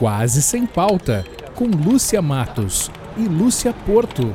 Quase Sem Pauta, com Lúcia Matos e Lúcia Porto.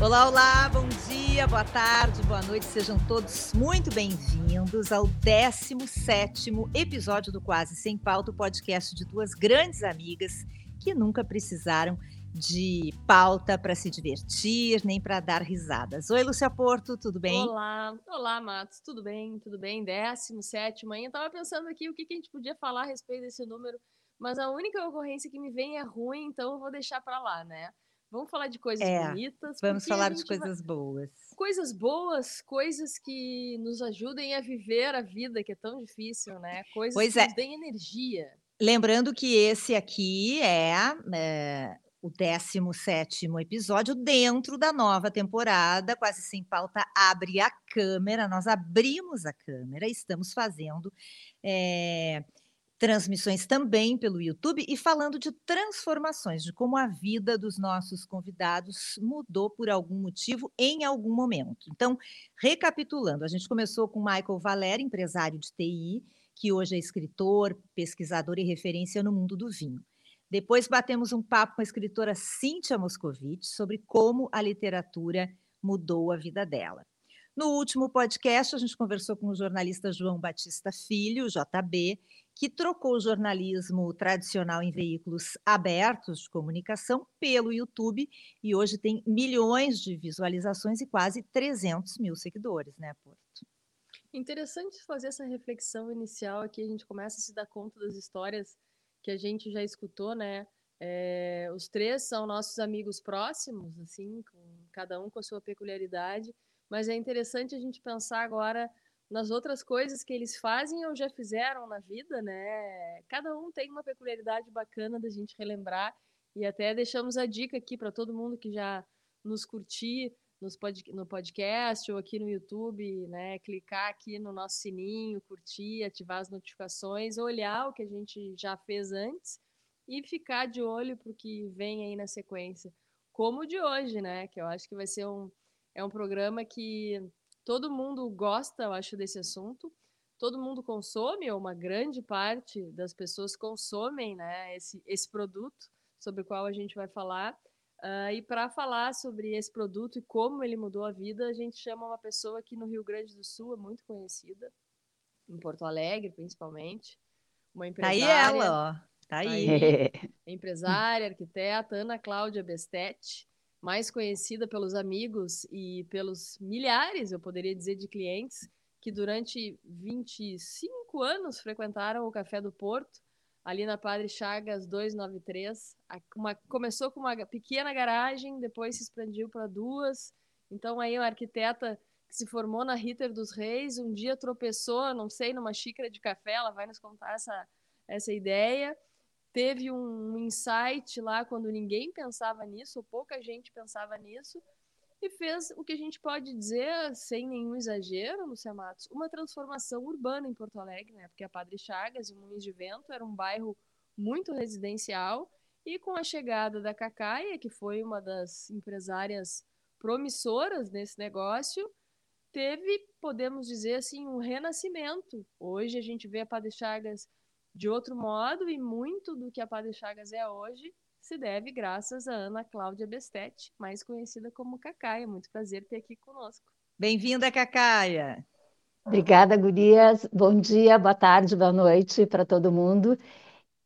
Olá, olá, bom dia, boa tarde, boa noite, sejam todos muito bem-vindos ao 17 episódio do Quase Sem Pauta, o podcast de duas grandes amigas que nunca precisaram de pauta para se divertir, nem para dar risadas. Oi, Lúcia Porto, tudo bem? Olá, olá, Matos, tudo bem, tudo bem? Décimo, sétimo, ainda estava pensando aqui o que, que a gente podia falar a respeito desse número, mas a única ocorrência que me vem é ruim, então eu vou deixar para lá, né? Vamos falar de coisas é, bonitas. Vamos falar de coisas vai... boas. Coisas boas, coisas que nos ajudem a viver a vida que é tão difícil, né? Coisas pois que é. nos deem energia. Lembrando que esse aqui é, é o 17 episódio dentro da nova temporada. Quase sem pauta, abre a câmera. Nós abrimos a câmera, estamos fazendo é, transmissões também pelo YouTube e falando de transformações, de como a vida dos nossos convidados mudou por algum motivo em algum momento. Então, recapitulando, a gente começou com Michael Valério, empresário de TI, que hoje é escritor, pesquisador e referência no mundo do vinho. Depois batemos um papo com a escritora Cíntia Moscovitch sobre como a literatura mudou a vida dela. No último podcast, a gente conversou com o jornalista João Batista Filho, JB, que trocou o jornalismo tradicional em veículos abertos de comunicação pelo YouTube e hoje tem milhões de visualizações e quase 300 mil seguidores, né, Porto? Interessante fazer essa reflexão inicial aqui, a gente começa a se dar conta das histórias que a gente já escutou, né? É, os três são nossos amigos próximos, assim, com, cada um com a sua peculiaridade, mas é interessante a gente pensar agora nas outras coisas que eles fazem ou já fizeram na vida, né? Cada um tem uma peculiaridade bacana da gente relembrar e até deixamos a dica aqui para todo mundo que já nos curtir nos pod, no podcast ou aqui no YouTube, né? Clicar aqui no nosso sininho, curtir, ativar as notificações, olhar o que a gente já fez antes e ficar de olho para o que vem aí na sequência. Como o de hoje, né? Que eu acho que vai ser um, é um programa que todo mundo gosta, eu acho, desse assunto. Todo mundo consome, ou uma grande parte das pessoas consomem né, esse, esse produto sobre o qual a gente vai falar. Uh, e para falar sobre esse produto e como ele mudou a vida, a gente chama uma pessoa que no Rio Grande do Sul é muito conhecida, em Porto Alegre principalmente, uma empresária. Tá aí ela, ó. Tá aí. aí empresária, arquiteta, Ana Cláudia Bestetti, mais conhecida pelos amigos e pelos milhares, eu poderia dizer, de clientes que durante 25 anos frequentaram o Café do Porto ali na Padre Chagas 293. Uma, começou com uma pequena garagem, depois se expandiu para duas. Então aí uma arquiteta que se formou na Ritter dos Reis, um dia tropeçou, não sei, numa xícara de café, ela vai nos contar essa, essa ideia. Teve um insight lá quando ninguém pensava nisso, ou pouca gente pensava nisso, e fez o que a gente pode dizer, sem nenhum exagero, Lucia Matos, uma transformação urbana em Porto Alegre, né? Porque a Padre Chagas e Moinhos de Vento era um bairro muito residencial, e com a chegada da Cacaia, que foi uma das empresárias promissoras nesse negócio, teve, podemos dizer assim, um renascimento. Hoje a gente vê a Padre Chagas de outro modo e muito do que a Padre Chagas é hoje se deve graças a Ana Cláudia Bestetti, mais conhecida como Cacaia. Muito prazer ter aqui conosco. Bem-vinda, Cacaia. Obrigada, gurias. Bom dia, boa tarde, boa noite para todo mundo.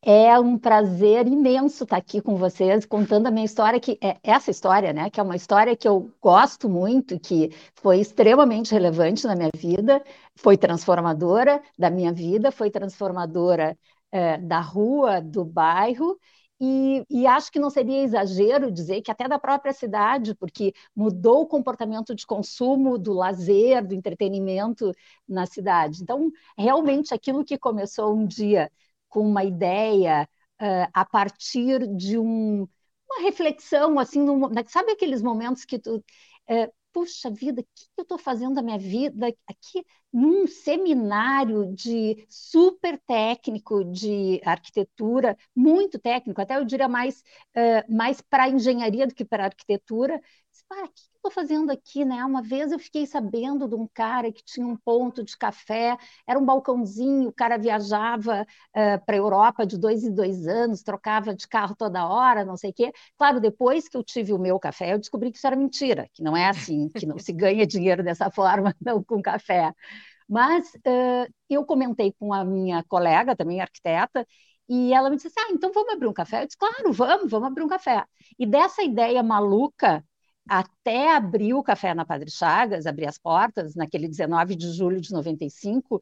É um prazer imenso estar aqui com vocês, contando a minha história, que é essa história, né? Que é uma história que eu gosto muito, que foi extremamente relevante na minha vida, foi transformadora da minha vida, foi transformadora é, da rua, do bairro, e, e, acho que não seria exagero dizer que até da própria cidade, porque mudou o comportamento de consumo, do lazer, do entretenimento na cidade. Então, realmente, aquilo que começou um dia com uma ideia uh, a partir de um, uma reflexão, assim, sabe aqueles momentos que tu uh, puxa vida, o que eu estou fazendo da minha vida aqui num seminário de super técnico de arquitetura, muito técnico, até eu diria mais, uh, mais para engenharia do que para arquitetura. Para que estou fazendo aqui, né? Uma vez eu fiquei sabendo de um cara que tinha um ponto de café, era um balcãozinho, o cara viajava uh, para a Europa de dois em dois anos, trocava de carro toda hora, não sei o quê. Claro, depois que eu tive o meu café, eu descobri que isso era mentira, que não é assim, que não se ganha dinheiro dessa forma, não com café. Mas uh, eu comentei com a minha colega, também arquiteta, e ela me disse assim, ah, então vamos abrir um café? Eu disse, claro, vamos, vamos abrir um café. E dessa ideia maluca, até abrir o café na Padre Chagas, abrir as portas, naquele 19 de julho de 95,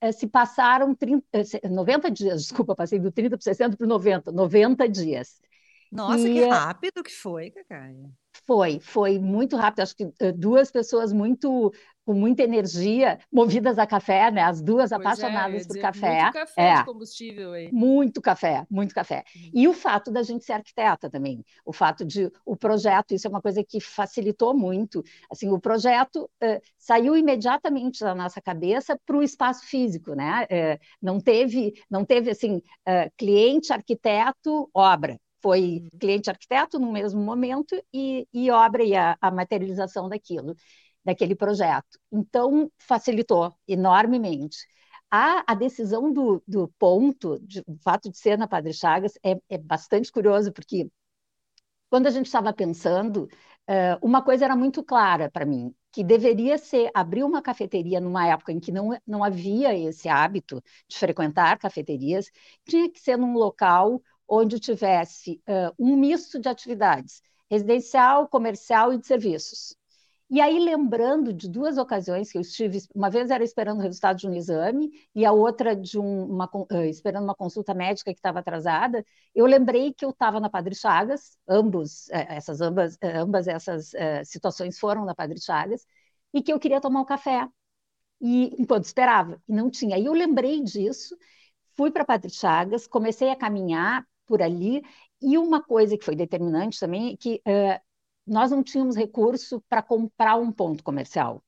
eh, se passaram 30, 90 eh, dias, desculpa, passei do 30 para 60 para 90, 90 dias. Nossa, e, que eh, rápido que foi, Cacaia. Foi, foi muito rápido. Acho que duas pessoas muito com muita energia, movidas a café, né? As duas pois é, apaixonadas é, por café. Muito café é, de combustível aí. Muito café, muito café. Uhum. E o fato da gente ser arquiteta também, o fato de o projeto, isso é uma coisa que facilitou muito. Assim, o projeto uh, saiu imediatamente da nossa cabeça para o espaço físico, né? Uh, não teve, não teve assim, uh, cliente, arquiteto, obra foi uhum. cliente arquiteto no mesmo momento e, e obra e a, a materialização daquilo daquele projeto. Então, facilitou enormemente. A, a decisão do, do ponto, de, o fato de ser na Padre Chagas, é, é bastante curioso, porque quando a gente estava pensando, uh, uma coisa era muito clara para mim, que deveria ser abrir uma cafeteria numa época em que não, não havia esse hábito de frequentar cafeterias, tinha que ser num local onde tivesse uh, um misto de atividades, residencial, comercial e de serviços. E aí, lembrando de duas ocasiões que eu estive, uma vez era esperando o resultado de um exame, e a outra de um, uma, uh, esperando uma consulta médica que estava atrasada, eu lembrei que eu estava na Padre Chagas, ambos, uh, essas, ambas, uh, ambas essas situações foram na Padre Chagas, e que eu queria tomar um café, e enquanto esperava, e não tinha. E eu lembrei disso, fui para Padre Chagas, comecei a caminhar por ali, e uma coisa que foi determinante também, é que nós não tínhamos recurso para comprar um ponto comercial.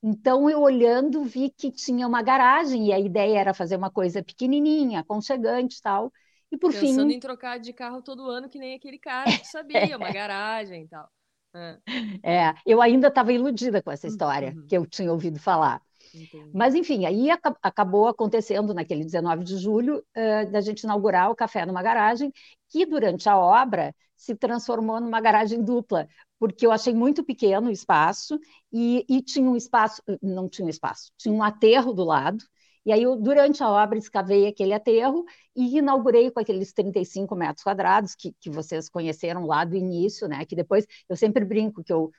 Então, eu olhando, vi que tinha uma garagem, e a ideia era fazer uma coisa pequenininha, aconchegante e tal. E por Pensando fim. Pensando em trocar de carro todo ano, que nem aquele cara que sabia, uma garagem e tal. É, é eu ainda estava iludida com essa história uhum. que eu tinha ouvido falar. Entendi. Mas, enfim, aí ac acabou acontecendo naquele 19 de julho uh, da gente inaugurar o café numa garagem, que durante a obra se transformou numa garagem dupla, porque eu achei muito pequeno o espaço e, e tinha um espaço, não tinha um espaço, tinha um aterro do lado. E aí, eu, durante a obra, escavei aquele aterro e inaugurei com aqueles 35 metros quadrados que, que vocês conheceram lá do início, né? Que depois eu sempre brinco que eu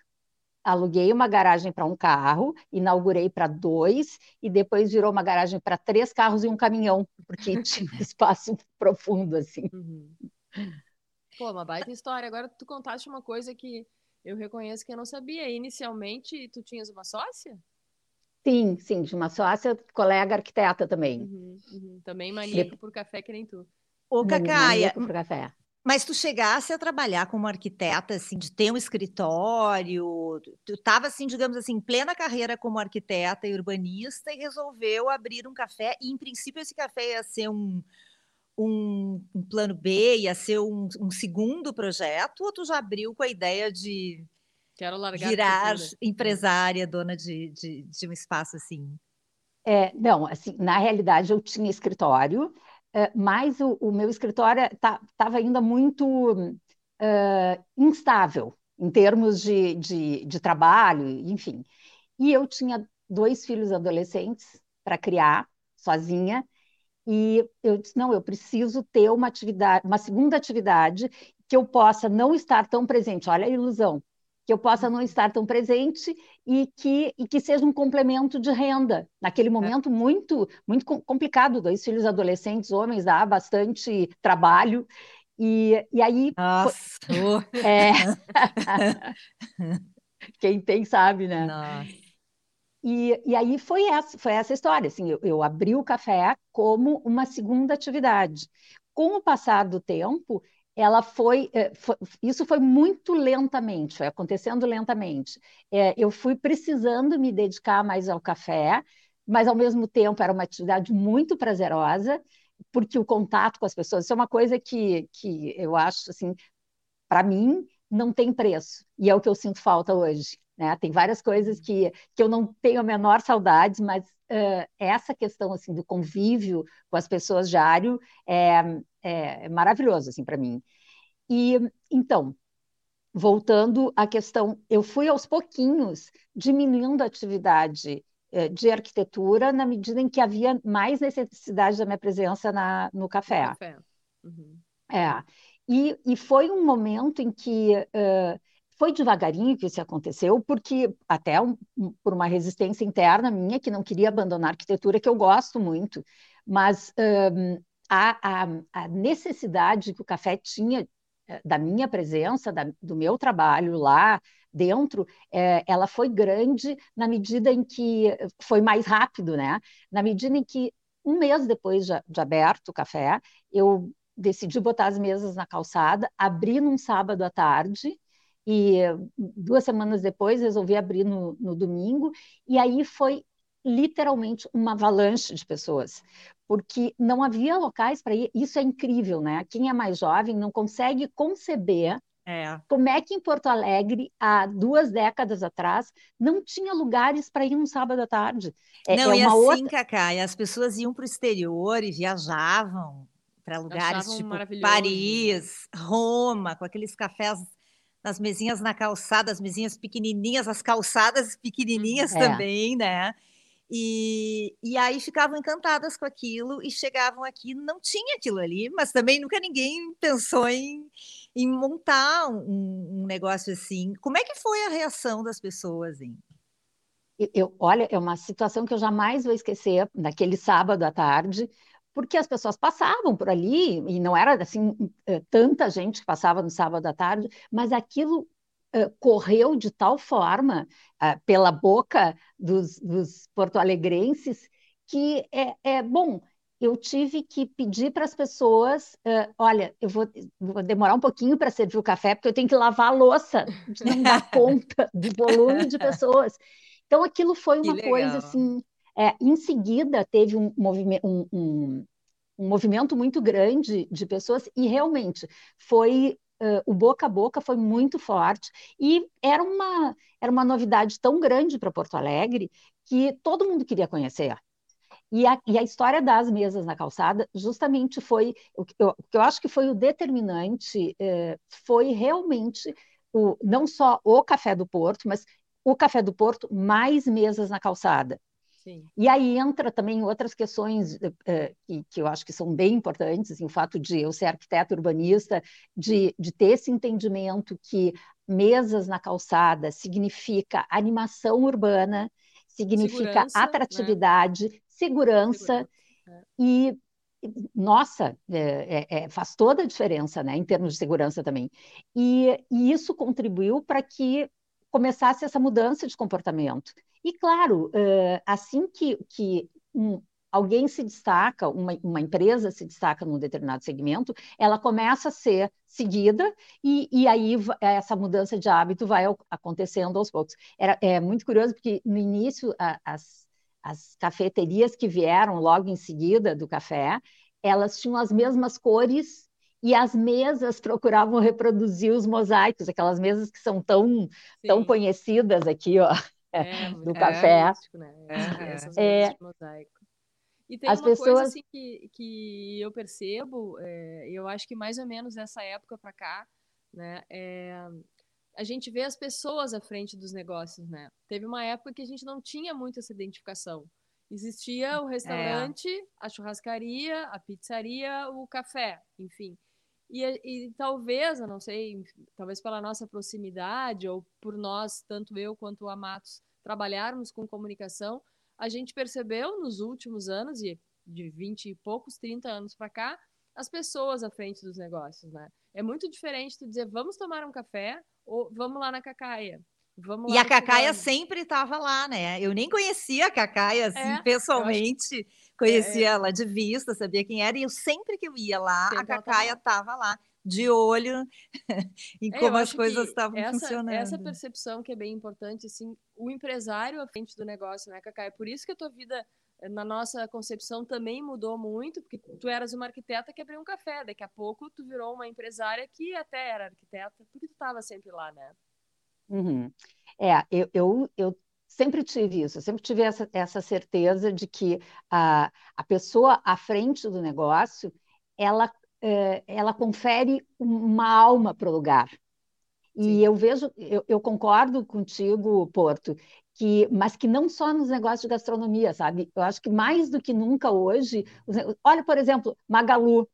aluguei uma garagem para um carro, inaugurei para dois, e depois virou uma garagem para três carros e um caminhão, porque tinha um espaço profundo assim. Uhum. Pô, uma baita história. Agora tu contaste uma coisa que eu reconheço que eu não sabia. Inicialmente, tu tinhas uma sócia? Sim, sim, de uma sócia, colega arquiteta também. Uhum, uhum. Também maníaco por café que nem tu. Ô, Cacaia, por café. Mas tu chegasse a trabalhar como arquiteta, assim, de ter um escritório, tu estava, assim, digamos assim, em plena carreira como arquiteta e urbanista e resolveu abrir um café, e em princípio esse café ia ser um, um, um plano B, ia ser um, um, segundo projeto, ou tu já abriu com a ideia de virar empresária, dona de, de, de um espaço assim? É, não, assim, na realidade eu tinha escritório, eh, mas o, o meu escritório estava tá, ainda muito uh, instável em termos de, de, de trabalho, enfim. E eu tinha dois filhos adolescentes para criar sozinha, e eu disse: não, eu preciso ter uma atividade, uma segunda atividade que eu possa não estar tão presente. Olha a ilusão, que eu possa não estar tão presente e que, e que seja um complemento de renda. Naquele é. momento é. muito, muito complicado, dois filhos adolescentes, homens, dá bastante trabalho. E, e aí. Nossa! É... Quem tem sabe, né? Nossa. E, e aí foi essa, foi essa história. Assim, eu, eu abri o café como uma segunda atividade. Com o passar do tempo, ela foi, eh, foi, isso foi muito lentamente, foi acontecendo lentamente. É, eu fui precisando me dedicar mais ao café, mas ao mesmo tempo era uma atividade muito prazerosa, porque o contato com as pessoas, isso é uma coisa que, que eu acho, assim, para mim, não tem preço. E é o que eu sinto falta hoje. Né? Tem várias coisas que, que eu não tenho a menor saudades, mas uh, essa questão assim do convívio com as pessoas diário é, é, é maravilhoso assim para mim. E então, voltando à questão, eu fui aos pouquinhos diminuindo a atividade de arquitetura na medida em que havia mais necessidade da minha presença na, no café. No café. Uhum. É. E, e foi um momento em que uh, foi devagarinho que isso aconteceu, porque até um, por uma resistência interna minha, que não queria abandonar a arquitetura, que eu gosto muito, mas um, a, a, a, necessidade que o café tinha eh, da minha presença, da, do meu trabalho lá dentro, é, ela foi grande na medida em que foi mais rápido, né? Na medida em que um mês depois de, de aberto o café, eu decidi botar as mesas na calçada, abri num sábado à tarde e duas semanas depois resolvi abrir no, no domingo, e aí foi literalmente uma avalanche de pessoas, porque não havia locais para ir. Isso é incrível, né? Quem é mais jovem não consegue conceber é. como é que em Porto Alegre, há duas décadas atrás, não tinha lugares para ir no sábado à tarde. É, não, é e assim, outra... Cacá, as pessoas iam para o exterior e viajavam para lugares Achavam tipo Paris, né? Roma, com aqueles cafés nas mesinhas na calçada, as mesinhas pequenininhas, as calçadas pequenininhas é. também, né? E, e aí ficavam encantadas com aquilo e chegavam aqui, não tinha aquilo ali, mas também nunca ninguém pensou em, em montar um, um negócio assim. Como é que foi a reação das pessoas, hein? Eu, olha, é uma situação que eu jamais vou esquecer, naquele sábado à tarde, porque as pessoas passavam por ali, e não era assim eh, tanta gente que passava no sábado à tarde, mas aquilo uh, correu de tal forma uh, pela boca dos, dos porto-alegrenses que é, é, bom. Eu tive que pedir para as pessoas: uh, olha, eu vou, vou, demorar um pouquinho para servir o café, porque eu tenho que lavar a louça, não dar conta do volume de pessoas. Então, aquilo foi uma coisa assim é, em seguida, teve um, movimento, um, um, um, movimento muito grande de pessoas e realmente foi uh, o boca a boca foi muito forte e era uma era uma novidade tão grande para Porto Alegre que todo mundo queria conhecer. E a, e a, história das mesas na calçada justamente foi o que eu, eu acho que foi o determinante foi realmente o, não só o café do Porto, mas o café do Porto mais mesas na calçada. Sim. E aí entra também outras questões uh, que, que, eu acho que são bem importantes, assim, o fato de eu ser arquiteto urbanista, de, de ter esse entendimento que mesas na calçada significa animação urbana, significa segurança, né? atratividade, né? segurança, segurança. É. e nossa, é, é, faz toda a diferença, né, em termos de segurança também. E, e isso contribuiu para que começasse essa mudança de comportamento. E, claro, assim que, que um, alguém se destaca, uma, uma, empresa se destaca num determinado segmento, ela começa a ser seguida e, e aí essa mudança de hábito vai acontecendo aos poucos. Era, é muito curioso porque no início a, as, as cafeterias que vieram logo em seguida do café, elas tinham as mesmas cores e as mesas procuravam reproduzir os mosaicos, aquelas mesas que são tão, tão conhecidas aqui, ó, é, do é café. Místico, né? é, é, é. mosaico. E tem as uma pessoas... coisa assim que, que eu percebo, é, eu acho que mais ou menos nessa época para cá, né, é, a gente vê as pessoas à frente dos negócios, né? Teve uma época que a gente não tinha muito essa identificação. Existia o é. restaurante, a churrascaria, a pizzaria, o café, enfim. E, e, talvez, eu não sei, talvez pela nossa proximidade ou por nós, tanto eu quanto o Amatos, trabalharmos com comunicação, a gente percebeu nos últimos anos, e de 20 e poucos, 30 anos para cá, as pessoas à frente dos negócios, né? É muito diferente tu dizer, vamos tomar um café ou vamos lá na Cacaia. Vamos e a Cacaia sempre estava lá, né? Eu nem conhecia a Cacaia assim, é, pessoalmente. Conhecia é. ela de vista, sabia quem era, e eu sempre que eu ia lá, a Cacaia estava lá. de olho em É, como as coisas estavam funcionando. essa percepção que é bem importante, assim, o empresário à frente do negócio, né, Cacá? É por isso que a tua vida, eh, na nossa concepção, também mudou muito, porque tu eras uma arquiteta que abriu um café, daqui a pouco tu virou uma empresária que até era arquiteta, porque tu estava sempre lá, né? Uhum. É, eu, eu, eu sempre tive isso, eu sempre tive essa, essa certeza de que a, a pessoa à frente do negócio, ela, eh, ela confere uma alma para o lugar. E Sim. eu vejo, eu, eu concordo contigo, Porto, que, mas que não só nos negócios de gastronomia, sabe? Eu acho que mais do que nunca hoje, olha, por exemplo, Magalu.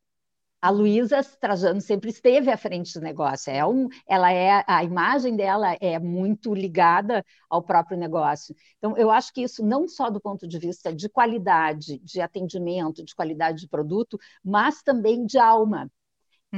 A Luísa Trajano sempre esteve à frente do negócio. É um, ela é a imagem dela é muito ligada ao próprio negócio. Então, eu acho que isso não só do ponto de vista de qualidade, de atendimento, de qualidade de produto, mas também de alma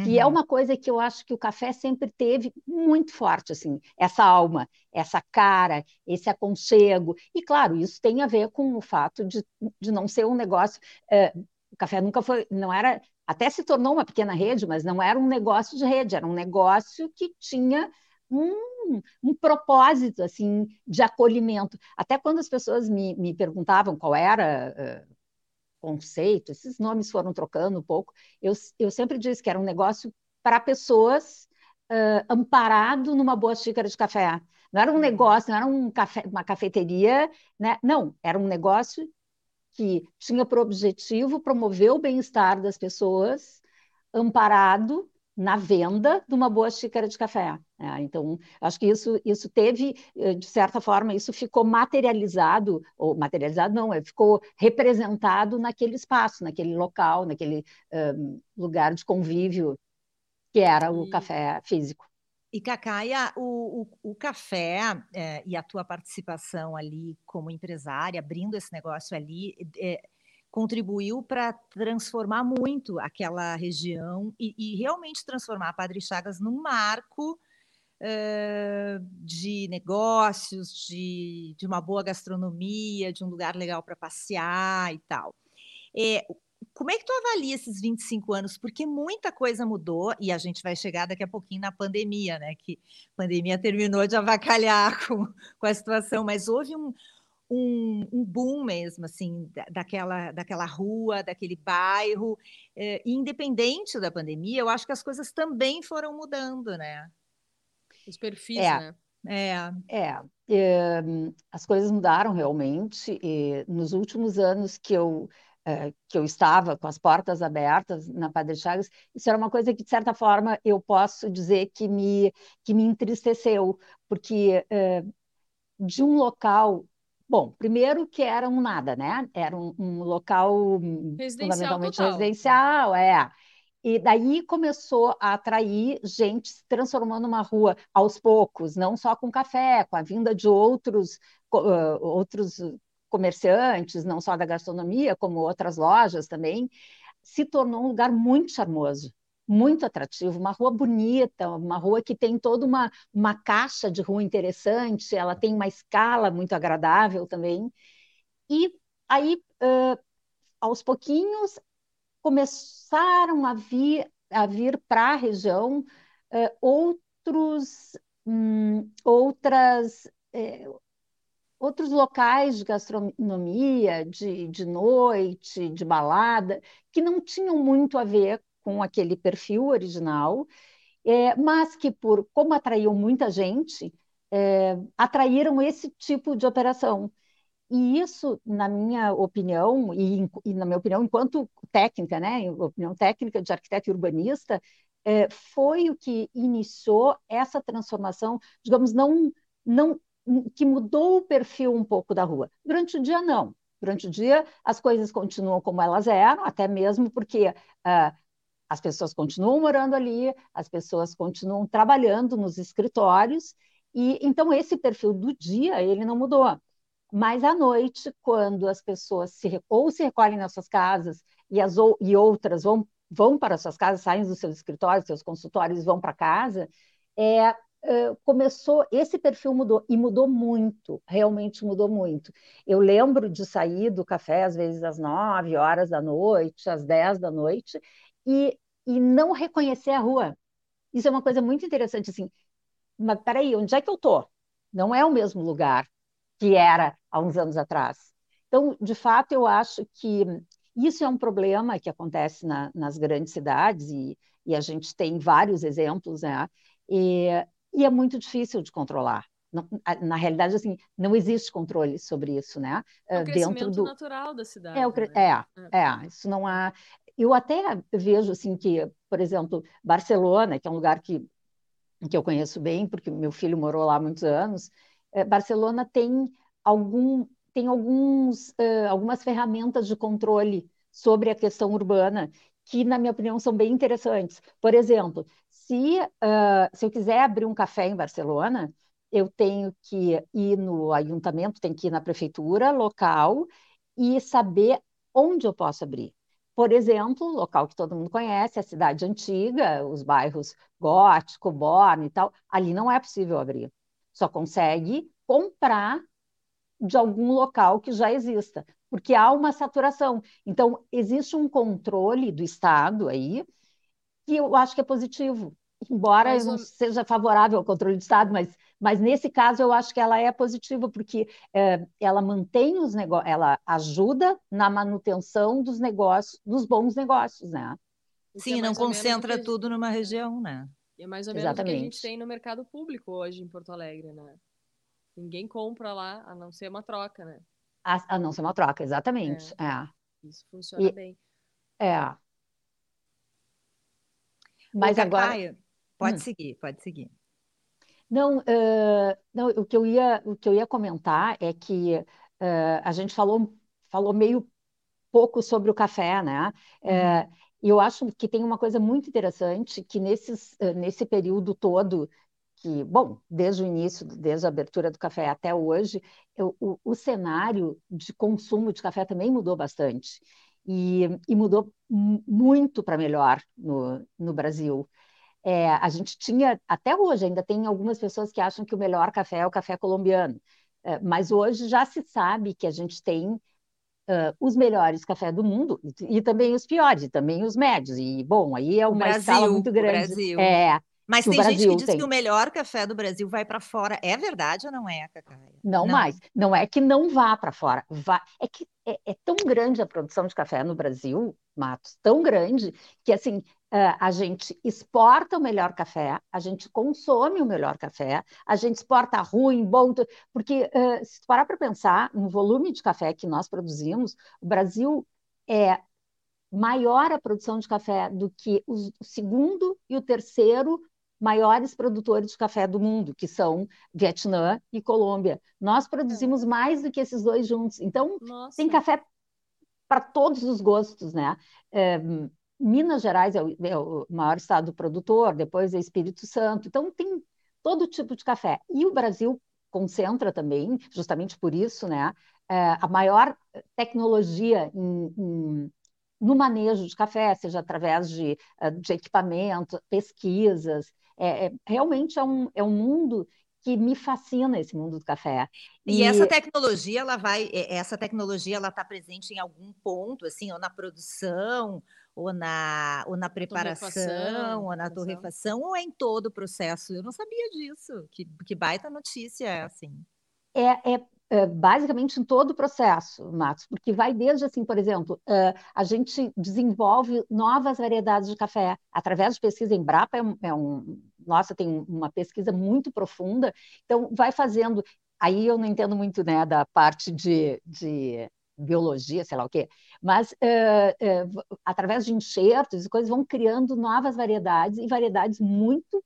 que é Uhum. uma coisa que eu acho que o café sempre teve muito forte, assim, essa alma, essa cara, esse aconchego. E, claro, isso tem a ver com o fato de, de não ser um negócio. eh, o café nunca foi, não era, até se tornou uma pequena rede, mas não era um negócio de rede, era um negócio que tinha um, um propósito, assim, de acolhimento. Até quando as pessoas me, me perguntavam qual era. eh, conceito, esses nomes foram trocando um pouco. Eu, eu sempre disse que era um negócio para pessoas uh, amparado numa boa xícara de café. Não era um negócio, não era um café, uma cafeteria, né? Não, era um negócio que tinha por objetivo promover o bem-estar das pessoas, amparado na venda de uma boa xícara de café. né? então, acho que isso, isso teve, eh, de certa forma, isso ficou materializado, ou materializado não, é, ficou representado naquele espaço, naquele local, naquele um, lugar de convívio que era o E- café físico. E, Cacaia, o, o, o café eh, e a tua participação ali como empresária, abrindo esse negócio ali, eh, contribuiu para transformar muito aquela região e, e realmente transformar Padre Chagas num marco eh, de negócios, de, de uma boa gastronomia, de um lugar legal para passear e tal. Eh, como é que tu avalia esses 25 anos? Porque muita coisa mudou e a gente vai chegar daqui a pouquinho na pandemia, né? Que a pandemia terminou de avacalhar com, com a situação, mas houve um, um, um boom mesmo, assim, da- daquela, daquela rua, daquele bairro. Eh, independente da pandemia, eu acho que as coisas também foram mudando, né? Os perfis, É. né? É, É, é, as coisas mudaram realmente. E nos últimos anos que eu, é, que eu estava com as portas abertas na Padre Chagas, isso era uma coisa que, de certa forma, eu posso dizer que me, que me entristeceu, porque é, de um local. Bom, primeiro que era um nada, né? Era um, um local Residencial fundamentalmente total. residencial, é. E daí começou a atrair gente se transformando uma rua aos poucos, não só com café, com a vinda de outros, ah, outros comerciantes, não só da gastronomia, como outras lojas também, se tornou um lugar muito charmoso, muito atrativo, uma rua bonita, uma rua que tem toda uma, uma caixa de rua interessante, ela tem uma escala muito agradável também. E aí, ah, aos pouquinhos, começaram a vir, a vir para a região eh, outros, hum, outras, eh, outros locais de gastronomia, de, de noite, de balada, que não tinham muito a ver com aquele perfil original, eh, mas que, por como atraíam muita gente, eh, atraíram esse tipo de operação. E isso, na minha opinião, e, e na minha opinião, enquanto técnica, né, opinião técnica de arquiteto e urbanista, é, foi o que iniciou essa transformação, digamos, não, não, que mudou o perfil um pouco da rua. Durante o dia, não. Durante o dia, as coisas continuam como elas eram, até mesmo porque ah, as pessoas continuam morando ali, as pessoas continuam trabalhando nos escritórios, e então esse perfil do dia, ele não mudou. Mas à noite, quando as pessoas se, ou se recolhem nas suas casas e, as, e outras vão, vão para suas casas, saem dos seus escritórios, seus consultórios, vão para casa, é, começou, esse perfil mudou, e mudou muito, realmente mudou muito. Eu lembro de sair do café, às vezes às nove horas da noite, às dez da noite, e, e não reconhecer a rua. Isso é uma coisa muito interessante, assim. Mas peraí, onde é que eu tô? Não é o mesmo lugar que era há uns anos atrás. Então, de fato, eu acho que isso é um problema que acontece na, nas grandes cidades e, e, a gente tem vários exemplos, né? E, e é muito difícil de controlar. Não, na realidade, assim, não existe controle sobre isso, né? É o Dentro do natural da cidade. É, o... né? é, é, isso não há. Eu até vejo assim que, por exemplo, Barcelona, que é um lugar que que eu conheço bem, porque meu filho morou lá há muitos anos, é, Barcelona tem algum tem alguns uh, algumas ferramentas de controle sobre a questão urbana que, na minha opinião, são bem interessantes. Por exemplo, se, uh, se eu quiser abrir um café em Barcelona, eu tenho que ir no ayuntamento, tenho que ir na prefeitura local e saber onde eu posso abrir. Por exemplo, local que todo mundo conhece, a cidade antiga, os bairros Gótico, Borne e tal, ali não é possível abrir. Só consegue comprar de algum local que já exista, porque há uma saturação. Então, existe um controle do Estado aí que eu acho que é positivo embora mas, eu não seja favorável ao controle do Estado, mas, mas nesse caso eu acho que ela é positiva, porque é, ela mantém os negócios, ela ajuda na manutenção dos negócios, dos bons negócios, né? Sim, é não concentra que... tudo numa região, né? é mais ou menos Exatamente. o que a gente tem no mercado público hoje em Porto Alegre, né? Ninguém compra lá, a não ser uma troca, né? A, a não ser uma troca, exatamente. É. é. Isso funciona e, bem. É. Mas agora. Pode hum. seguir, pode seguir. Não, uh, não, o que eu ia, o que eu ia comentar é que uh, a gente falou, falou meio pouco sobre o café, né? Uhum. E eu acho que tem uma coisa muito interessante que nesses, nesse período todo que, bom, desde o início, desde a abertura do café até hoje, eu, o, o, cenário de consumo de café também mudou bastante. E, e mudou muito para melhor no, no Brasil. É, a gente tinha, até hoje, ainda tem algumas pessoas que acham que o melhor café é o café colombiano, é, mas hoje já se sabe que a gente tem uh, os melhores cafés do mundo e, e, também os piores, e também os médios. E, bom, aí é uma Brasil, escala muito grande. Brasil. É, mas tem Brasil gente que diz tem. que o melhor café do Brasil vai para fora. É verdade ou não é, Cacaia? Não, não, mais. Não é que não vá para fora. Vá... É que é, é, tão grande a produção de café no Brasil, Matos, tão grande, que assim, Uh, a gente exporta o melhor café, a gente consome o melhor café, a gente exporta ruim, bom, porque uh, se parar para pensar no volume de café que nós produzimos, o Brasil é maior a produção de café do que o segundo e o terceiro maiores produtores de café do mundo, que são Vietnã e Colômbia. Nós produzimos mais do que esses dois juntos. Então, Nossa. tem café para todos os gostos, né? É, Minas Gerais é o, é o, maior estado produtor, depois é Espírito Santo, então tem todo tipo de café. E o Brasil concentra também, justamente por isso, né, é, a maior tecnologia em, em, no manejo de café, seja através de, é, de equipamento, pesquisas. É, é, realmente é um, é um mundo que me fascina esse mundo do café. E, e essa tecnologia, ela vai, essa tecnologia, ela está presente em algum ponto, assim, ou na produção, ou na, ou na preparação, ou na torrefação, ou é em todo o processo. Eu não sabia disso. Que, que baita notícia é assim. É, é, é, basicamente em todo o processo, Matos, porque vai desde assim, por exemplo, a gente desenvolve novas variedades de café através de pesquisa. Embrapa é um, é um nossa, tem uma pesquisa muito profunda, então vai fazendo. Aí eu não entendo muito né, da parte de, de biologia, sei lá o quê, mas uh, uh, através de enxertos e coisas vão criando novas variedades e variedades muito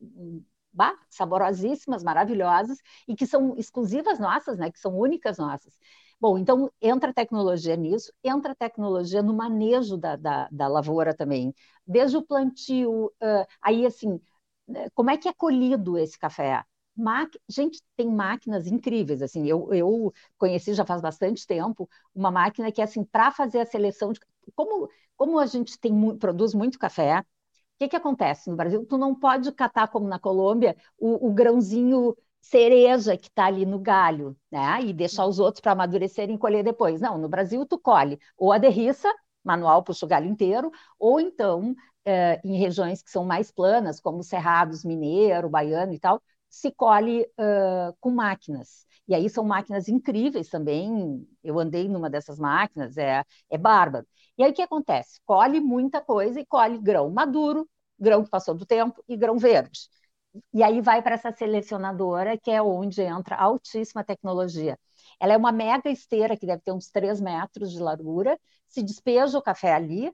bah, saborosíssimas, maravilhosas e que são exclusivas nossas, né, que são únicas nossas. Bom, então entra tecnologia nisso, entra tecnologia no manejo da, da, da lavoura também, desde o plantio, uh, aí assim, como é que é colhido esse café? Gente, tem máquinas incríveis, assim, eu, eu conheci já faz bastante tempo uma máquina que assim, para fazer a seleção de... Como, como a gente tem, produz muito café, o que, que acontece no Brasil? Tu não pode catar, como na Colômbia, o, o grãozinho cereja que está ali no galho, né? E deixar os outros para amadurecerem e colher depois. Não, no Brasil tu colhe ou a derriça manual puxa o galho inteiro, ou então eh, em regiões que são mais planas, como Cerrados, Mineiro, Baiano e tal, se colhe uh, com máquinas. E aí são máquinas incríveis também. Eu andei numa dessas máquinas, é, é bárbaro. E aí o que acontece? Colhe muita coisa e colhe grão maduro, grão que passou do tempo e grão verde. E aí vai para essa selecionadora, que é onde entra altíssima tecnologia. Ela é uma mega esteira que deve ter uns 3 metros de largura, se despeja o café ali,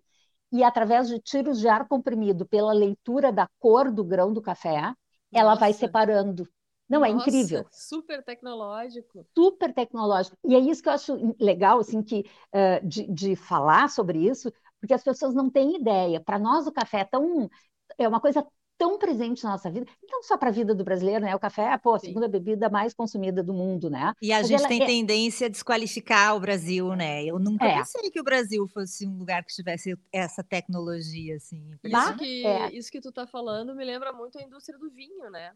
e através de tiros de ar comprimido pela leitura da cor do grão do café, ela vai separando. Não, é Nossa, é incrível. Super tecnológico. Super tecnológico. E é isso que eu acho legal, assim, que, uh, de, de falar sobre isso, porque as pessoas não têm ideia. Para nós, o café é tão. É uma coisa tão presente na nossa vida, não só para a vida do brasileiro, né? O café é pô, a segunda bebida mais consumida do mundo, né? E a Mas gente tem é... tendência a desqualificar o Brasil, né? Eu nunca é. pensei que o Brasil fosse um lugar que tivesse essa tecnologia, assim. Isso que, é. isso que tu tá falando me lembra muito a indústria do vinho, né?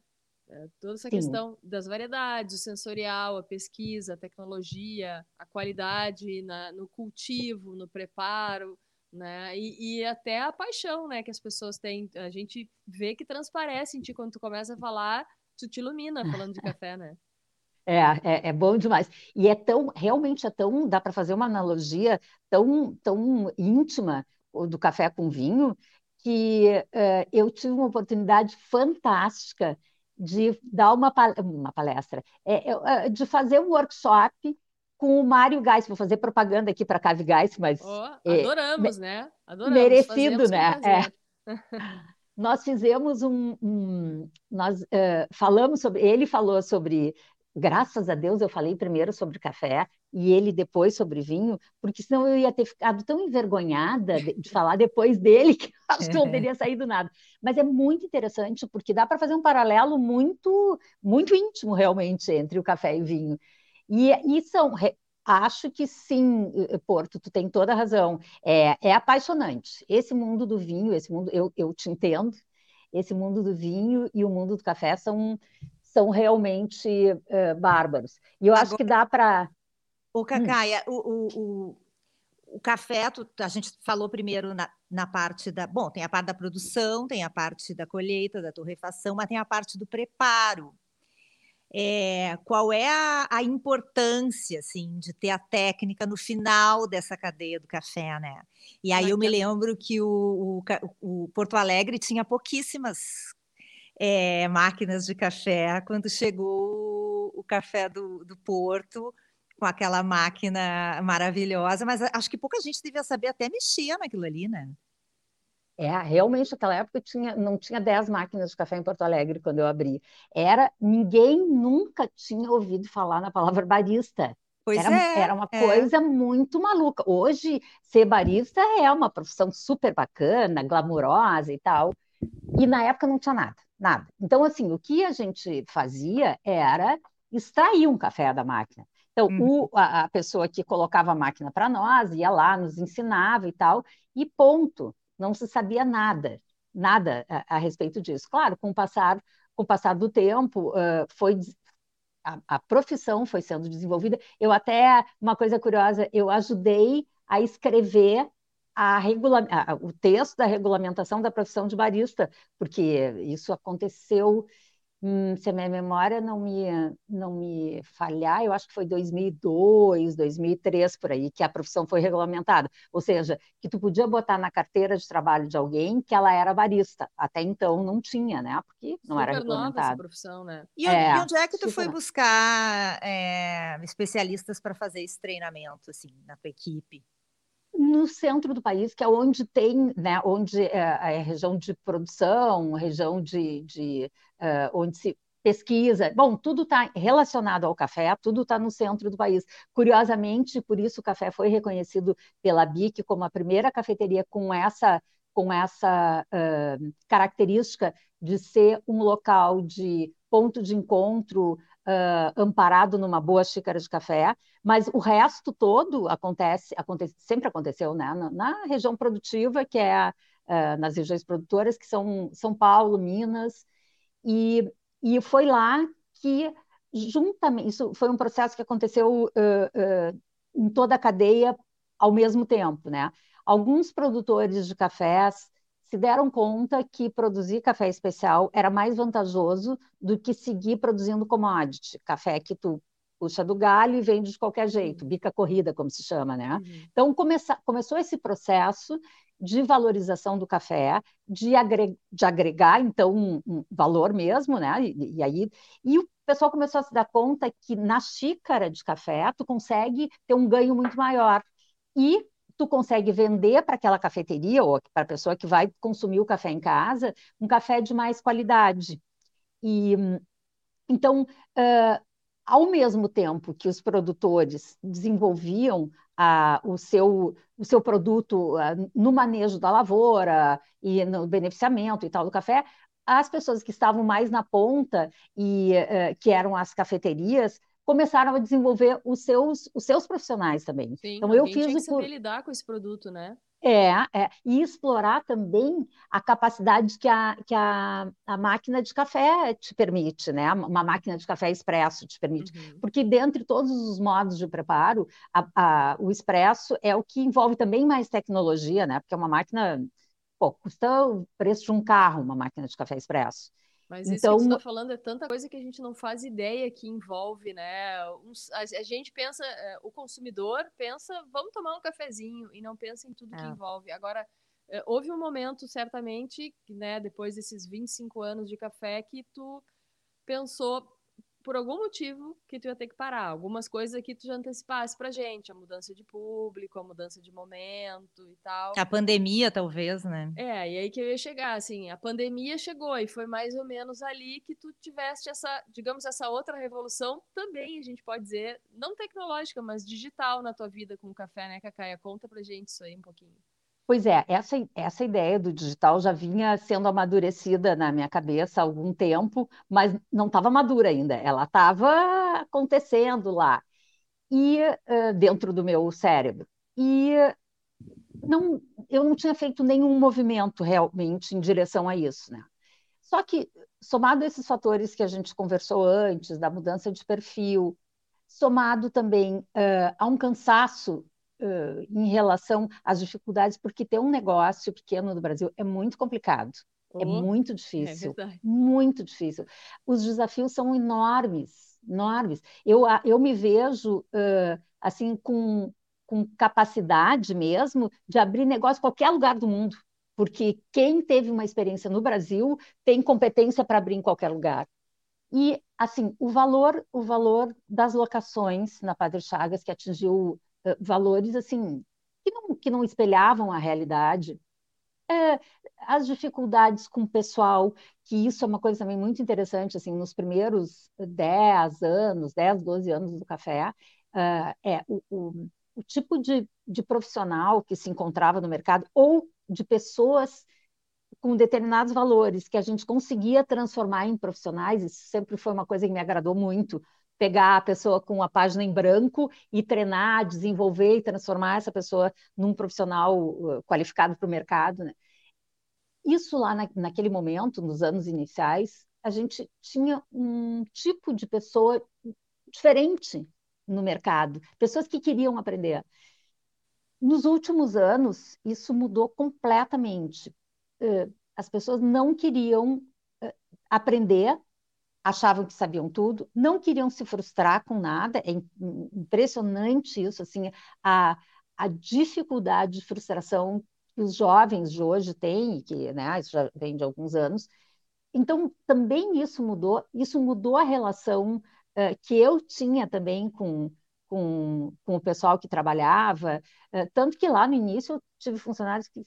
É, toda essa Sim. questão das variedades, o sensorial, a pesquisa, a tecnologia, a qualidade na, no cultivo, no preparo né? E, e, até a paixão, né, que as pessoas têm. A gente vê que transparece em ti quando tu começa a falar, tu te ilumina falando de café, né? É, é, é, bom demais. E é tão, realmente é tão, dá para fazer uma analogia tão, tão íntima do café com vinho, que uh, eu tive uma oportunidade fantástica de dar uma, uma palestra, é, é, de fazer um workshop com o Mário Gás. Vou fazer propaganda aqui para a Cave Gás, mas. Oh, adoramos, é, né? Adoramos. Merecido, né? É. nós fizemos um. um nós uh, falamos sobre. Ele falou sobre. Graças a Deus eu falei primeiro sobre café e ele depois sobre vinho, porque senão eu ia ter ficado tão envergonhada de, de falar depois dele que acho que não teria saído nada. Mas é muito interessante porque dá para fazer um paralelo muito muito íntimo realmente entre o café e o vinho. E, e são, acho que sim, eh, Porto, tu tem toda a razão. É, é apaixonante. Esse mundo do vinho, esse mundo, eu, eu te entendo, esse mundo do vinho e o mundo do café são, são realmente uh, bárbaros. E eu Agora, acho que dá para. O hum. Cacaia, hum. o, o, o, o, café, tu, a gente falou primeiro na, na parte da. Bom, tem a parte da produção, tem a parte da colheita, da torrefação, mas tem a parte do preparo é, qual é a, a, importância assim de ter a técnica no final dessa cadeia do café, né? E aí eu me lembro que o, o, o Porto Alegre tinha pouquíssimas é, máquinas de café quando chegou o café do, do Porto com aquela máquina maravilhosa, mas acho que pouca gente devia saber até mexer naquilo ali, né? É, realmente naquela época tinha, não tinha 10 máquinas de café em Porto Alegre quando eu abri. Era, ninguém nunca tinha ouvido falar na palavra barista. Pois era, é, era uma é. coisa muito maluca. Hoje, ser barista é uma profissão super bacana, glamurosa e tal. E na época não tinha nada, nada. Então, assim, o que a gente fazia era extrair um café da máquina. Então, uhum. o, a, a pessoa que colocava a máquina para nós ia lá, nos ensinava e tal, e ponto não se sabia nada, nada a, a respeito disso. Claro, com o passar, com o passar do tempo, uh, foi a, a, profissão foi sendo desenvolvida. Eu até, uma coisa curiosa, eu ajudei a escrever a regula a, o texto da regulamentação da profissão de barista, porque isso aconteceu Hum, se a minha memória não me, não me falhar, eu acho que foi 2002, 2003 por aí que a profissão foi regulamentada. Ou seja, que tu podia botar na carteira de trabalho de alguém que ela era barista. Até então não tinha, né? Porque não super era regulamentado. Nova essa profissão, né? E, é, onde é que tu foi buscar é, especialistas para fazer esse treinamento, assim, na tua equipe? No centro do país, que é onde tem, né, onde é, é região de produção, região de, de uh, onde se pesquisa. Bom, tudo está relacionado ao café, tudo está no centro do país. Curiosamente, por isso o café foi reconhecido pela BIC como a primeira cafeteria com essa com essa uh, característica de ser um local de ponto de encontro uh, amparado numa boa xícara de café, mas o resto todo acontece, acontece sempre aconteceu né? na, na região produtiva, que é uh, nas regiões produtoras, que são São Paulo, Minas, e, e foi lá que, juntamente, isso foi um processo que aconteceu uh, em toda a cadeia ao mesmo tempo, né? alguns produtores de cafés se deram conta que produzir café especial era mais vantajoso do que seguir produzindo commodity, café que tu puxa do galho e vende de qualquer jeito, bica corrida, como se chama, né? Uhum. Então começa, começou esse processo de valorização do café, de, agregar, de agregar então um, um, valor mesmo, né? E, e, aí e o pessoal começou a se dar conta que na xícara de café tu consegue ter um ganho muito maior e tu consegue vender para aquela cafeteria ou para a pessoa que vai consumir o café em casa um café de mais qualidade. E então uh, ao mesmo tempo que os produtores desenvolviam a, o, seu, o seu produto a, no manejo da lavoura e no beneficiamento e tal do café, as pessoas que estavam mais na ponta e uh, que eram as cafeterias começaram a desenvolver os seus, os seus profissionais também. Sim, então eu fiz tinha que saber por... lidar com esse produto, né? É, é, e explorar também a capacidade que, a, que a, a máquina de café te permite, né? Uma máquina de café expresso te permite. Uhum. Porque dentre todos os modos de preparo, a, a, o expresso é o que envolve também mais tecnologia, né? Porque é uma máquina, pô, custa o preço de um carro, uma máquina de café expresso. Mas isso então, que você está falando é tanta coisa que a gente não faz ideia que envolve, né? a, gente pensa, é, o consumidor pensa, vamos tomar um cafezinho e não pensa em tudo que é. envolve. Agora, é, houve um momento, certamente, né, depois desses 25 anos de café, que tu pensou, por algum motivo que tu ia ter que parar. Algumas coisas que tu já antecipasse pra gente, a mudança de público, a mudança de momento e tal. A pandemia, talvez, né? É, e aí que eu ia chegar, assim, a pandemia chegou e foi mais ou menos ali que tu tiveste essa, digamos, essa outra revolução também, a gente pode dizer, não tecnológica, mas digital na tua vida com o café, né, Cacaia? Conta pra gente isso aí um pouquinho. Pois é, essa, essa ideia do digital já vinha sendo amadurecida na minha cabeça há algum tempo, mas não estava madura ainda, ela estava acontecendo lá, e uh, dentro do meu cérebro. E não, eu não tinha feito nenhum movimento realmente em direção a isso. Né? Só que, somado a esses fatores que a gente conversou antes, da mudança de perfil, somado também uh, a um cansaço uh, em relação às dificuldades, porque ter um negócio pequeno no Brasil é muito complicado. Oh, é muito é difícil, é muito difícil. Os desafios são enormes, enormes. Eu, eu me vejo uh, assim com, com capacidade mesmo de abrir negócio em qualquer lugar do mundo, porque quem teve uma experiência no Brasil tem competência para abrir em qualquer lugar. E assim, o valor, o valor das locações na Padre Chagas que atingiu valores assim que não, que não espelhavam a realidade. É, as dificuldades com o pessoal, que isso é uma coisa também muito interessante, assim, nos primeiros 10 anos, 10, 12 anos do café, uh, é o, o, o, tipo de, de profissional que se encontrava no mercado, ou de pessoas com determinados valores, que a gente conseguia transformar em profissionais, isso sempre foi uma coisa que me agradou muito, pegar a pessoa com a página em branco e treinar, desenvolver e transformar essa pessoa num profissional uh, qualificado para o mercado. Né? Isso lá na, naquele momento, nos anos iniciais, a gente tinha um tipo de pessoa diferente no mercado, pessoas que queriam aprender. Nos últimos anos, isso mudou completamente. Uh, as pessoas não queriam uh, aprender achavam que sabiam tudo, não queriam se frustrar com nada, é impressionante isso, assim, a, a dificuldade de frustração que os jovens de hoje têm, que né, isso já vem de alguns anos. Então, também isso mudou, isso mudou a relação uh, que eu tinha também com, com, com o pessoal que trabalhava, uh, tanto que lá no início eu tive funcionários que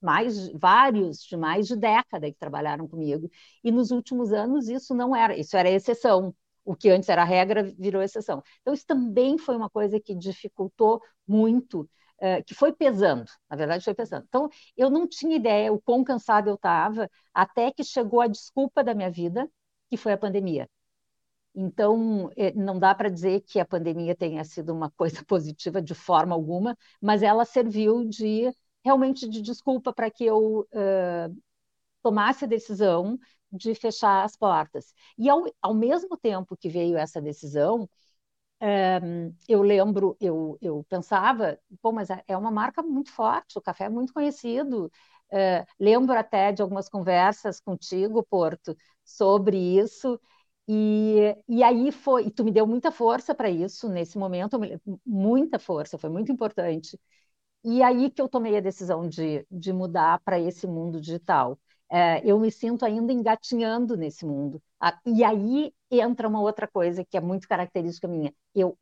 mais vários de mais de década que trabalharam comigo. E nos últimos anos isso não era, isso era exceção. O que antes era regra virou exceção. Então isso também foi uma coisa que dificultou muito, uh, que foi pesando. Na verdade foi pesando. Então eu não tinha ideia o quão cansada eu estava até que chegou a desculpa da minha vida, que foi a pandemia. Então, eh, não dá para dizer que a pandemia tenha sido uma coisa positiva de forma alguma, mas ela serviu de realmente de desculpa para que eu uh, tomasse a decisão de fechar as portas. E ao, ao mesmo tempo que veio essa decisão, um, eu lembro, eu, eu pensava pô, mas é, é uma marca muito forte, o café é muito conhecido. Uh, lembro até de algumas conversas contigo, Porto, sobre isso. E, e aí foi, e tu me deu muita força para isso nesse momento, muita força, foi muito importante. E aí que eu tomei a decisão de, de mudar para esse mundo digital. É, eu me sinto ainda engatinhando nesse mundo. E aí entra uma outra coisa que é muito característica minha. Eu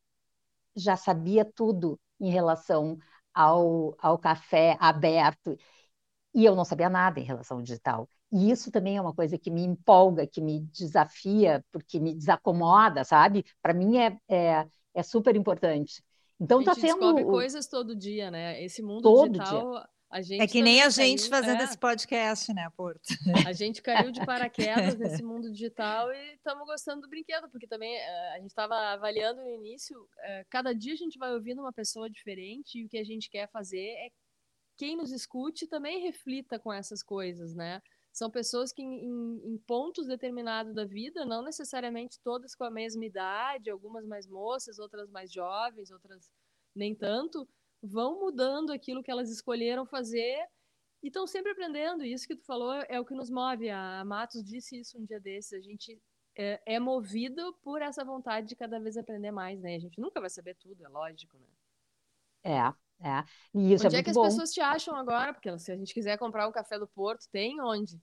já sabia tudo em relação ao, ao café aberto e eu não sabia nada em relação ao digital. E isso também é uma coisa que me empolga, que me desafia, porque me desacomoda, sabe? Para mim é, é, é, super importante. Então está sendo. descobre coisas todo dia, né? Esse mundo todo digital. Dia. A gente é que nem a gente caiu, fazendo é. esse podcast, né, Porto? A gente caiu de paraquedas nesse mundo digital e estamos gostando do brinquedo, porque também uh, a gente estava avaliando no início, uh, cada dia a gente vai ouvindo uma pessoa diferente e o que a gente quer fazer é quem nos escute também reflita com essas coisas, né? São pessoas que, em, em, pontos determinados da vida, não necessariamente todas com a mesma idade, algumas mais moças, outras mais jovens, outras nem tanto, vão mudando aquilo que elas escolheram fazer e estão sempre aprendendo. Isso que tu falou é o que nos move. A Matos disse isso um dia desses. A gente é, é movido por essa vontade de cada vez aprender mais, né? A gente nunca vai saber tudo, é lógico, né? É, é. E isso onde é, é que bom. as pessoas te acham agora? Porque se a gente quiser comprar o café do Porto, tem onde?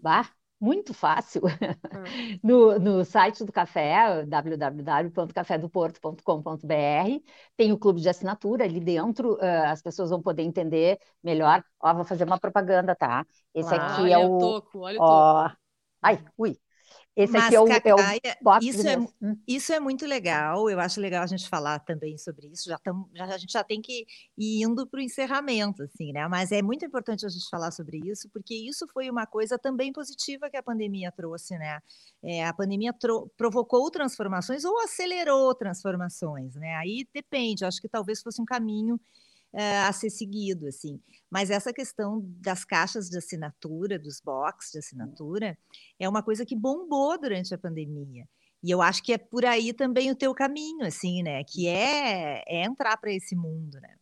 Bah, muito fácil. Hum. No, no site do café, www.cafedoporto.com.br, tem o clube de assinatura ali dentro, uh, as pessoas vão poder entender melhor. Ó, vou fazer uma propaganda, tá? Esse aqui olha é o. Toco, olha o toco. Ai, ui. Esse Mas, aqui é o, Cacaia, é o isso, é, hum. isso é muito legal. Eu acho legal a gente falar também sobre isso. Já, tam, já a gente já tem que ir indo para o encerramento, assim, né? Mas é muito importante a gente falar sobre isso, porque isso foi uma coisa também positiva que a pandemia trouxe, né? É, a pandemia provocou transformações ou acelerou transformações, né? Aí depende. Acho que talvez fosse um caminho a ser seguido, assim. Mas essa questão das caixas de assinatura, dos box de assinatura, é uma coisa que bombou durante a pandemia. E eu acho que é por aí também o teu caminho, assim, né? Que é, é entrar para esse mundo, né?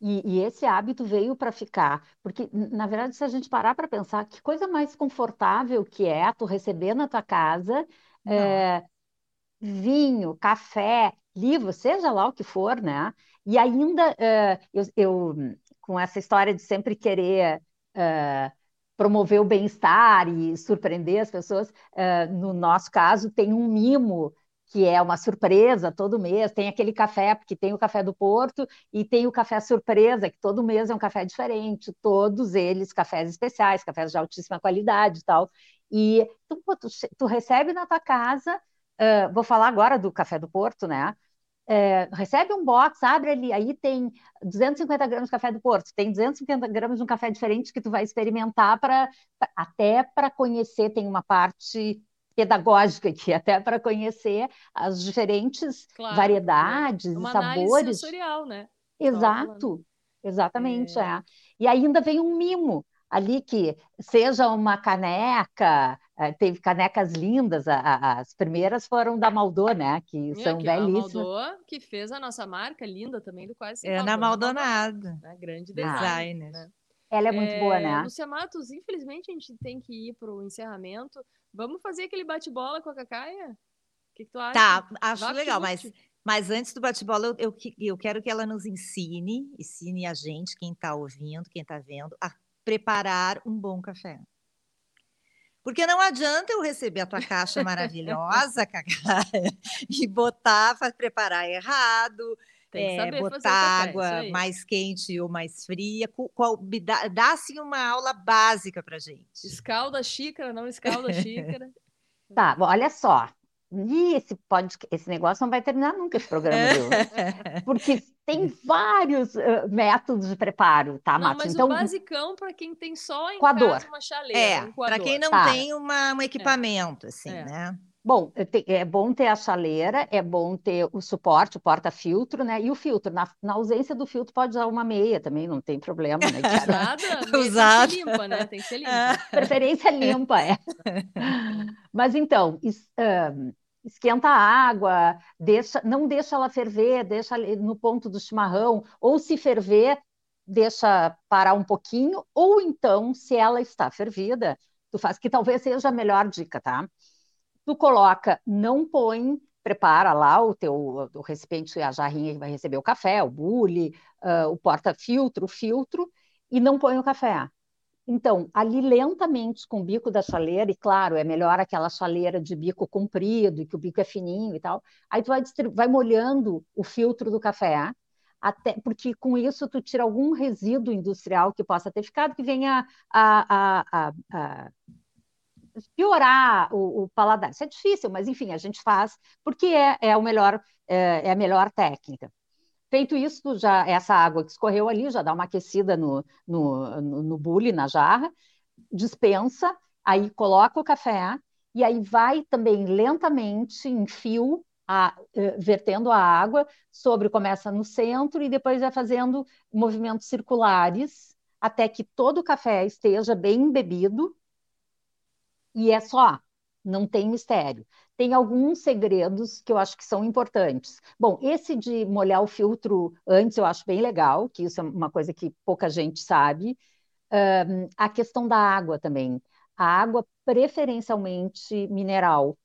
E, e, esse hábito veio para ficar, porque, na verdade, se a gente parar para pensar, que coisa mais confortável que é tu receber na tua casa é, vinho, café, livro, seja lá o que for, né? E ainda uh, eu, eu, com essa história de sempre querer uh, promover o bem-estar e surpreender as pessoas, uh, no nosso caso, tem um mimo que é uma surpresa todo mês, tem aquele café, porque tem o café do Porto e tem o café surpresa, que todo mês é um café diferente, todos eles cafés especiais, cafés de altíssima qualidade e tal. E tu, tu, tu recebe na tua casa, uh, vou falar agora do café do Porto, né? É, recebe um box, abre ali, aí tem 250 gramas de café do Porto, tem 250 gramas de um café diferente que tu vai experimentar para até para conhecer, tem uma parte pedagógica aqui, até para conhecer as diferentes claro, variedades é. e sabores. sensorial, né? Exato, exatamente, é. é. E ainda vem um mimo ali que seja uma caneca, teve canecas lindas, as primeiras foram da Maldô, né? Que são aqui, belíssimas. A Maldô, que fez a nossa marca linda também do Quase É na Maldonado. Né? Grande designer. Né? Ela é muito é, boa, né? Lúcia Matos, infelizmente a gente tem que ir para o encerramento. Vamos fazer aquele bate-bola com a Cacaia? O que, que tu acha? Tá, acho Vá legal, mas, mas antes do bate-bola, eu, eu, eu, quero que ela nos ensine, ensine a gente, quem está ouvindo, quem está vendo, a preparar um bom café. Porque não adianta eu receber a tua caixa maravilhosa, Cacá, e botar, preparar errado, é, botar água mais quente ou mais fria. Qual, dá, dá assim uma aula básica para gente. Escalda a xícara, não escalda a xícara. tá, olha só. E esse, pode, esse negócio não vai terminar nunca, esse programa, viu? Porque tem vários uh, métodos de preparo, tá, não, Matos? Mas então, o basicão para quem tem só em coador. casa uma chaleira. É, um para quem não tá. tem uma, um equipamento, é. assim, é. né? Bom, é bom ter a chaleira, é bom ter o suporte, o porta-filtro, né? E o filtro. Na, na, ausência do filtro, pode usar uma meia também, não tem problema, né? Usada, Usada. Tem que ser limpa, né? Tem que ser limpa. Preferência limpa, é. Mas então, isso, um, esquenta a água, deixa, não deixa ela ferver, deixa no ponto do chimarrão, ou se ferver, deixa parar um pouquinho, ou então, se ela está fervida, tu faz, que talvez seja a melhor dica, tá? Tu coloca, não põe, prepara lá o teu o recipiente, a jarrinha que vai receber o café, o bule, uh, o porta-filtro, o filtro, e não põe o café. Então, ali lentamente com o bico da chaleira, e claro, é melhor aquela chaleira de bico comprido, que o bico é fininho e tal. Aí tu vai, vai molhando o filtro do café, até porque com isso tu tira algum resíduo industrial que possa ter ficado, que venha a, a, a, a piorar o, o, paladar. Isso é difícil, mas enfim, a gente faz porque é, é, melhor, é, é a melhor técnica. Feito isso, já essa água que escorreu ali já dá uma aquecida no, no, no, no bule, na jarra, dispensa, aí coloca o café e aí vai também lentamente em fio a, uh, vertendo a água sobre começa no centro e depois vai fazendo movimentos circulares até que todo o café esteja bem embebido e é só, não tem mistério tem alguns segredos que eu acho que são importantes. Bom, esse de molhar o filtro antes eu acho bem legal, que isso é uma coisa que pouca gente sabe. Um, a questão da água também. A água preferencialmente mineral,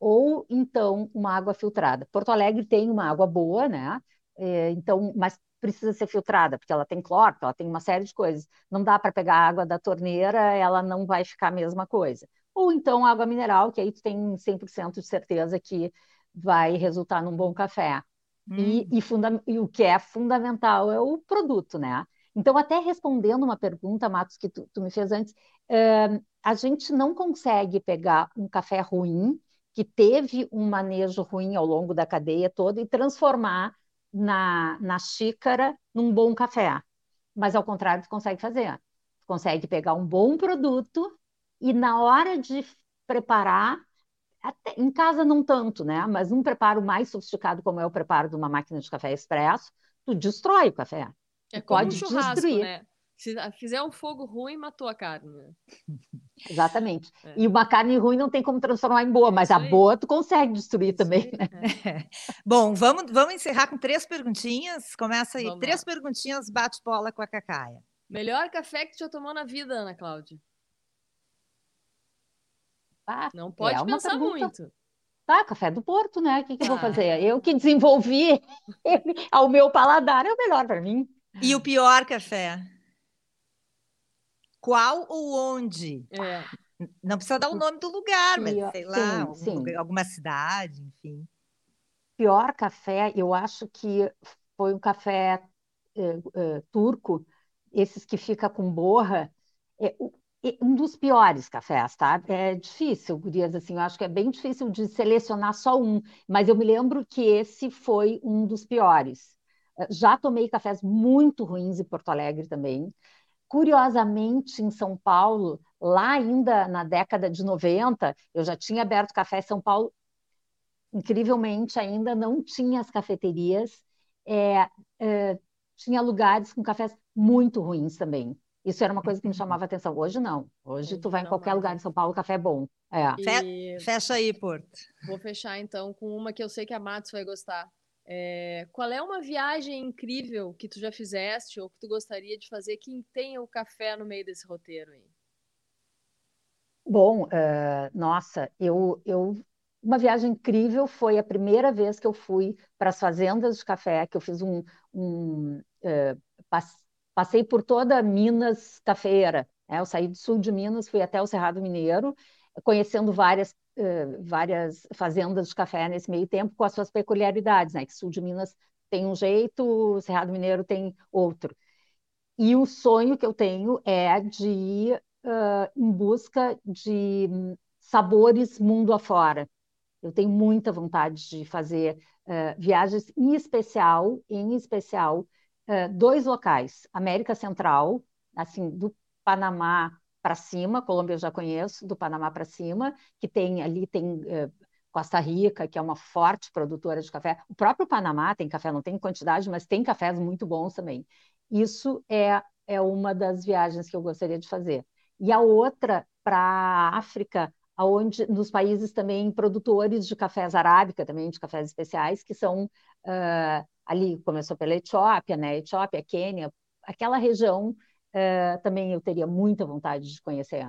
ou então uma água filtrada. Porto Alegre tem uma água boa, né? É, então, mas precisa ser filtrada, porque ela tem cloro, ela tem uma série de coisas. Não dá para pegar a água da torneira, ela não vai ficar a mesma coisa ou então água mineral, que aí tu tem 100% de certeza que vai resultar num bom café. Hum. E, e, e, o que é fundamental é o produto, né? Então, até respondendo uma pergunta, Matos, que tu, tu me fez antes, uh, a gente não consegue pegar um café ruim, que teve um manejo ruim ao longo da cadeia toda, e transformar na, na xícara num bom café. Mas, ao contrário, tu consegue fazer. Tu consegue pegar um bom produto e na hora de preparar, até, em casa não tanto, né? Mas um preparo mais sofisticado, como é o preparo de uma máquina de café expresso, tu destrói o café. É como pode um churrasco, destruir. né? Se fizer um fogo ruim, matou a carne. Né? Exatamente. É. E uma carne ruim não tem como transformar em boa, mas a boa tu consegue destruir também. Né? É. Bom, vamos, vamos encerrar com três perguntinhas. Começa aí. Vamos três lá. perguntinhas, bate bola com a Cacaia. Melhor café que tu já tomou na vida, Ana Cláudia? Ah, não pode é pensar pergunta... muito. Tá, café do Porto, né? O que, que eu vou ah. fazer? Eu que desenvolvi ele ao meu paladar, é o melhor para mim. E o pior café? Qual ou onde? É. Não precisa dar o nome do lugar, mas sei lá, sim, sim. alguma cidade, enfim. Pior café, eu acho que foi um café eh, eh, turco, esses que fica com borra. É, um dos piores cafés, tá? É difícil, gurias, assim, eu acho que é bem difícil de selecionar só um, mas eu me lembro que esse foi um dos piores. Eh, já tomei cafés muito ruins em Porto Alegre também. Curiosamente, em São Paulo, lá ainda na década de 90, eu já tinha aberto café em São Paulo. Incrivelmente, ainda não tinha as cafeterias, é, é, tinha lugares com cafés muito ruins também. Isso era uma coisa que me chamava atenção. Hoje não. Hoje tu vai em qualquer lugar em São Paulo, o café é bom. É. E... Fecha aí, Porto. Vou fechar então com uma que eu sei que a Matos vai gostar. É... Qual é uma viagem incrível que tu já fizeste ou que tu gostaria de fazer que tenha o café no meio desse roteiro aí? Bom, uh, nossa, eu, eu uma viagem incrível foi a primeira vez que eu fui para as fazendas de café, que eu fiz um, um uh, Passei por toda Minas Cafeira. Né? Eu saí do sul de Minas, fui até o Cerrado Mineiro, conhecendo várias, uh, várias fazendas de café nesse meio tempo, com as suas peculiaridades, né? Que sul de Minas tem um jeito, o Cerrado Mineiro tem outro. E o sonho que eu tenho é de ir uh, em busca de sabores mundo afora. Eu tenho muita vontade de fazer uh, viagens, em especial, em especial, é, dois locais, América Central, assim, do Panamá para cima, Colômbia eu já conheço, do Panamá para cima, que tem ali tem é, Costa Rica, que é uma forte produtora de café. O próprio Panamá tem café, não tem quantidade, mas tem cafés muito bons também. Isso é, é uma das viagens que eu gostaria de fazer. E a outra para a África, aonde nos países também produtores de cafés arábica, também de cafés especiais, que são uh, ali começou pela Etiópia, né? Etiópia, Quênia, aquela região uh, também eu teria muita vontade de conhecer.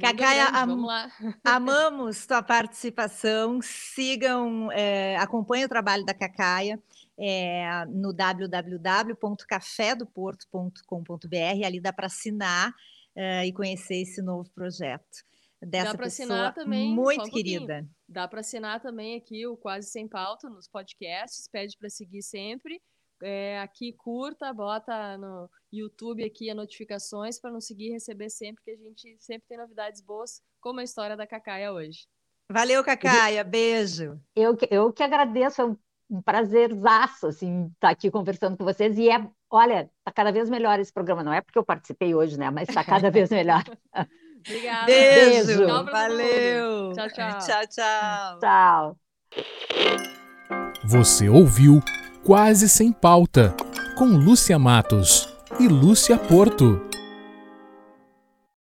Cacaia, am amamos tua participação. Sigam, é, acompanhem o trabalho da Cacaia é, no www.cafedoporto.com.br. Ali dá para assinar é, e conhecer esse novo projeto dessa Dá para assinar também. Muito querida. Dá para assinar também aqui o Quase Sem Pauta nos podcasts. Pede para seguir sempre. É, aqui curta, bota no YouTube aqui as notificações para nos seguir e receber sempre, que a gente sempre tem novidades boas, como a história da Cacaia hoje. Valeu, Cacaia. Beijo. Eu, eu que agradeço, é um prazerzaço, assim, estar tá aqui conversando com vocês. E é, olha, está cada vez melhor esse programa. Não é porque eu participei hoje, né? Mas está cada vez melhor. Obrigada. Beijo. Beijo. Valeu. Tchau, tchau. Tchau, tchau. Tchau. Você ouviu Quase Sem Pauta, com Lúcia Matos e Lúcia Porto.